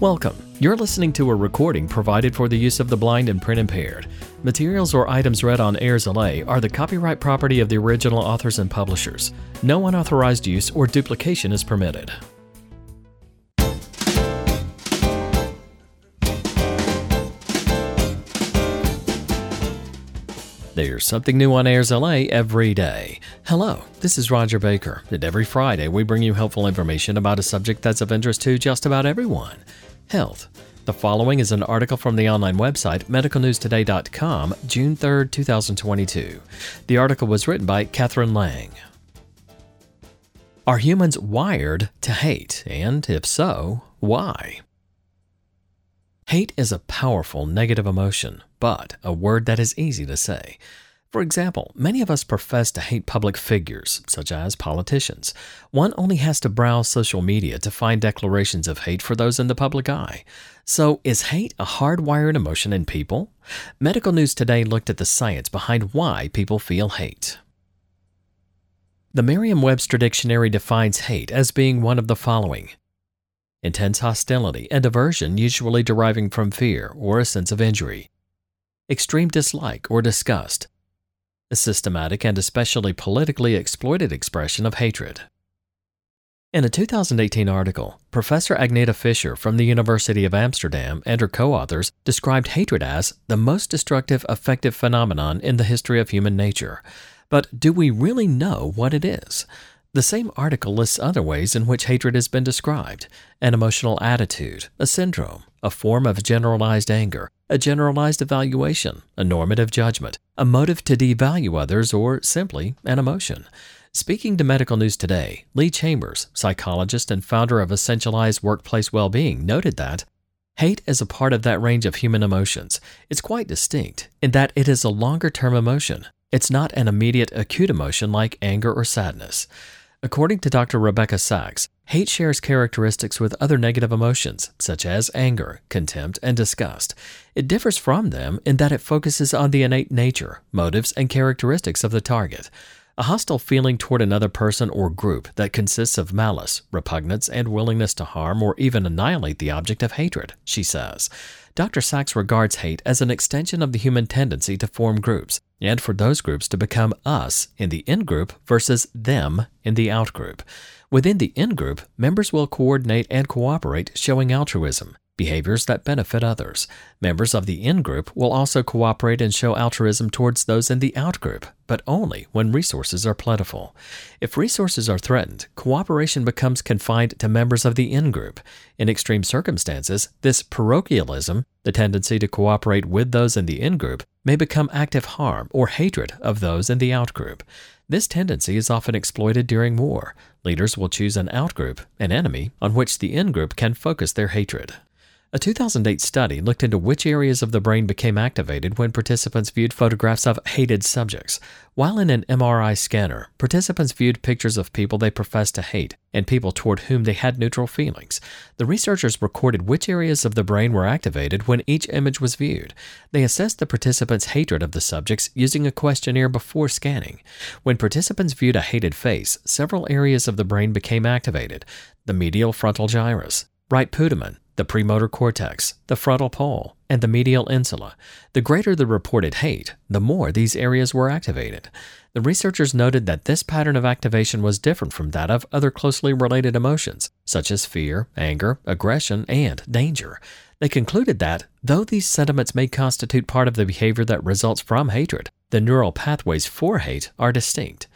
Welcome. You're listening to a recording provided for the use of the blind and print impaired. Materials or items read on AIRSLA are the copyright property of the original authors and publishers. No unauthorized use or duplication is permitted. There's something new on AIRSLA every day. Hello, this is Roger Baker, and every Friday we bring you helpful information about a subject that's of interest to just about everyone health. The following is an article from the online website medicalnewstoday.com, June 3, 2022. The article was written by Katharine Lang. Are humans wired to hate? And if so, why? Hate is a powerful negative emotion, but a word that is easy to say. For example, many of us profess to hate public figures, such as politicians. One only has to browse social media to find declarations of hate for those in the public eye. So, is hate a hardwired emotion in people? Medical News Today looked at the science behind why people feel hate. The Merriam Webster Dictionary defines hate as being one of the following intense hostility and aversion, usually deriving from fear or a sense of injury, extreme dislike or disgust, a systematic and especially politically exploited expression of hatred. In a 2018 article, Professor Agneta Fischer from the University of Amsterdam and her co authors described hatred as the most destructive affective phenomenon in the history of human nature. But do we really know what it is? The same article lists other ways in which hatred has been described an emotional attitude, a syndrome, a form of generalized anger, a generalized evaluation, a normative judgment, a motive to devalue others, or simply an emotion. Speaking to Medical News Today, Lee Chambers, psychologist and founder of Essentialized Workplace Wellbeing, noted that hate is a part of that range of human emotions. It's quite distinct in that it is a longer term emotion. It's not an immediate acute emotion like anger or sadness. According to Dr. Rebecca Sachs, hate shares characteristics with other negative emotions, such as anger, contempt, and disgust. It differs from them in that it focuses on the innate nature, motives, and characteristics of the target. A hostile feeling toward another person or group that consists of malice, repugnance, and willingness to harm or even annihilate the object of hatred, she says. Dr. Sachs regards hate as an extension of the human tendency to form groups, and for those groups to become us in the in group versus them in the out group. Within the in group, members will coordinate and cooperate, showing altruism behaviors that benefit others. Members of the in group will also cooperate and show altruism towards those in the out group, but only when resources are plentiful. If resources are threatened, cooperation becomes confined to members of the in group. In extreme circumstances, this parochialism, the tendency to cooperate with those in the in group, may become active harm or hatred of those in the out group. This tendency is often exploited during war. Leaders will choose an out group, an enemy, on which the in group can focus their hatred. A 2008 study looked into which areas of the brain became activated when participants viewed photographs of hated subjects. While in an MRI scanner, participants viewed pictures of people they professed to hate and people toward whom they had neutral feelings. The researchers recorded which areas of the brain were activated when each image was viewed. They assessed the participants' hatred of the subjects using a questionnaire before scanning. When participants viewed a hated face, several areas of the brain became activated the medial frontal gyrus, right putamen, the premotor cortex, the frontal pole, and the medial insula. The greater the reported hate, the more these areas were activated. The researchers noted that this pattern of activation was different from that of other closely related emotions, such as fear, anger, aggression, and danger. They concluded that, though these sentiments may constitute part of the behavior that results from hatred, the neural pathways for hate are distinct.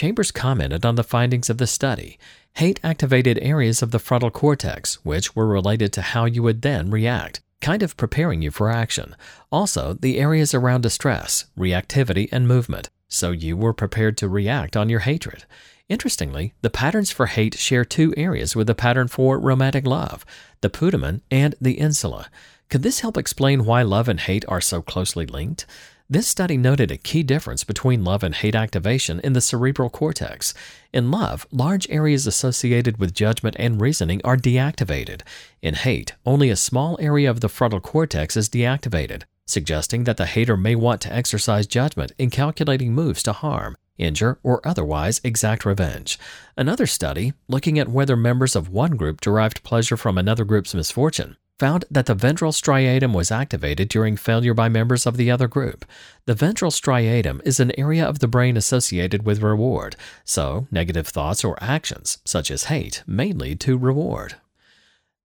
Chambers commented on the findings of the study. Hate activated areas of the frontal cortex, which were related to how you would then react, kind of preparing you for action. Also, the areas around distress, reactivity, and movement, so you were prepared to react on your hatred. Interestingly, the patterns for hate share two areas with the pattern for romantic love the putamen and the insula. Could this help explain why love and hate are so closely linked? This study noted a key difference between love and hate activation in the cerebral cortex. In love, large areas associated with judgment and reasoning are deactivated. In hate, only a small area of the frontal cortex is deactivated, suggesting that the hater may want to exercise judgment in calculating moves to harm, injure, or otherwise exact revenge. Another study, looking at whether members of one group derived pleasure from another group's misfortune, found that the ventral striatum was activated during failure by members of the other group. The ventral striatum is an area of the brain associated with reward, so negative thoughts or actions, such as hate, may lead to reward.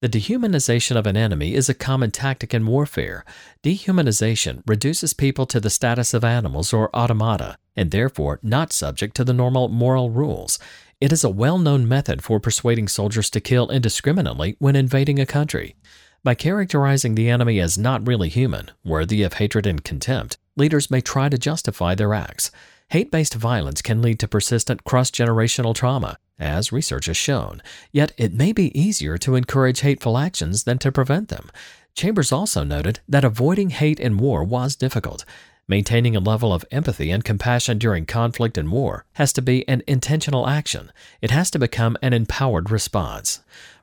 The dehumanization of an enemy is a common tactic in warfare. Dehumanization reduces people to the status of animals or automata, and therefore not subject to the normal moral rules. It is a well known method for persuading soldiers to kill indiscriminately when invading a country. By characterizing the enemy as not really human, worthy of hatred and contempt, leaders may try to justify their acts. Hate based violence can lead to persistent cross generational trauma, as research has shown, yet it may be easier to encourage hateful actions than to prevent them. Chambers also noted that avoiding hate in war was difficult. Maintaining a level of empathy and compassion during conflict and war has to be an intentional action. It has to become an empowered response.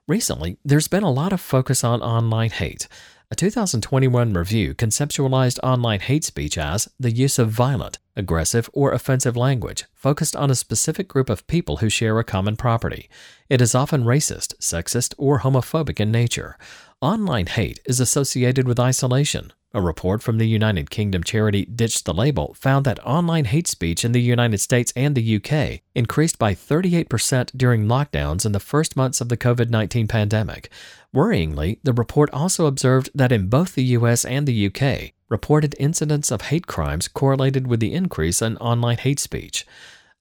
Recently, there's been a lot of focus on online hate. A 2021 review conceptualized online hate speech as the use of violent, aggressive, or offensive language focused on a specific group of people who share a common property. It is often racist, sexist, or homophobic in nature. Online hate is associated with isolation, a report from the United Kingdom charity Ditch the Label found that online hate speech in the United States and the UK increased by 38% during lockdowns in the first months of the COVID 19 pandemic. Worryingly, the report also observed that in both the US and the UK, reported incidents of hate crimes correlated with the increase in online hate speech.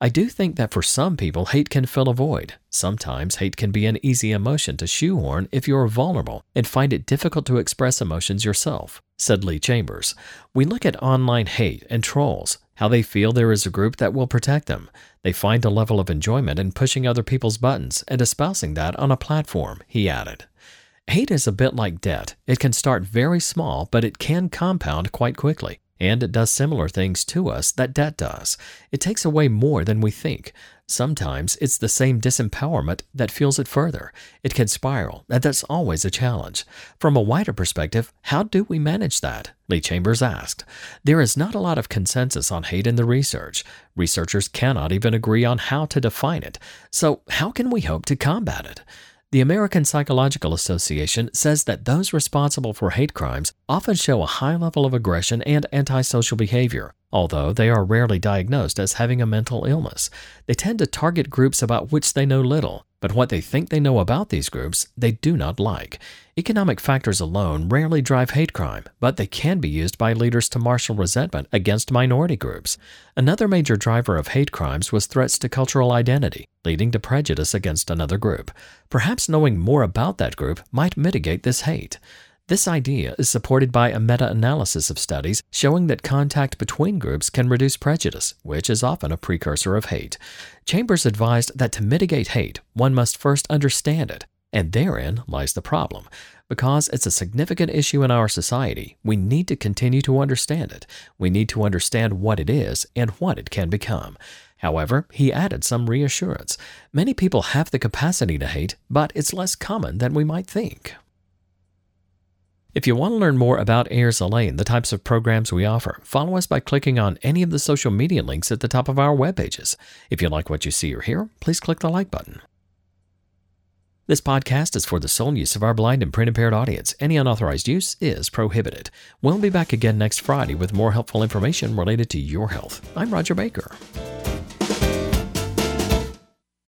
I do think that for some people, hate can fill a void. Sometimes hate can be an easy emotion to shoehorn if you are vulnerable and find it difficult to express emotions yourself, said Lee Chambers. We look at online hate and trolls, how they feel there is a group that will protect them. They find a level of enjoyment in pushing other people's buttons and espousing that on a platform, he added. Hate is a bit like debt. It can start very small, but it can compound quite quickly and it does similar things to us that debt does. It takes away more than we think. Sometimes it's the same disempowerment that fuels it further. It can spiral, and that's always a challenge. From a wider perspective, how do we manage that? Lee Chambers asked. There is not a lot of consensus on hate in the research. Researchers cannot even agree on how to define it. So, how can we hope to combat it? The American Psychological Association says that those responsible for hate crimes often show a high level of aggression and antisocial behavior, although they are rarely diagnosed as having a mental illness. They tend to target groups about which they know little, but what they think they know about these groups, they do not like. Economic factors alone rarely drive hate crime, but they can be used by leaders to marshal resentment against minority groups. Another major driver of hate crimes was threats to cultural identity, leading to prejudice against another group. Perhaps knowing more about that group might mitigate this hate. This idea is supported by a meta analysis of studies showing that contact between groups can reduce prejudice, which is often a precursor of hate. Chambers advised that to mitigate hate, one must first understand it, and therein lies the problem. Because it's a significant issue in our society, we need to continue to understand it. We need to understand what it is and what it can become. However, he added some reassurance. Many people have the capacity to hate, but it's less common than we might think. If you want to learn more about Ayers and the types of programs we offer, follow us by clicking on any of the social media links at the top of our web pages. If you like what you see or hear, please click the like button. This podcast is for the sole use of our blind and print impaired audience. Any unauthorized use is prohibited. We'll be back again next Friday with more helpful information related to your health. I'm Roger Baker.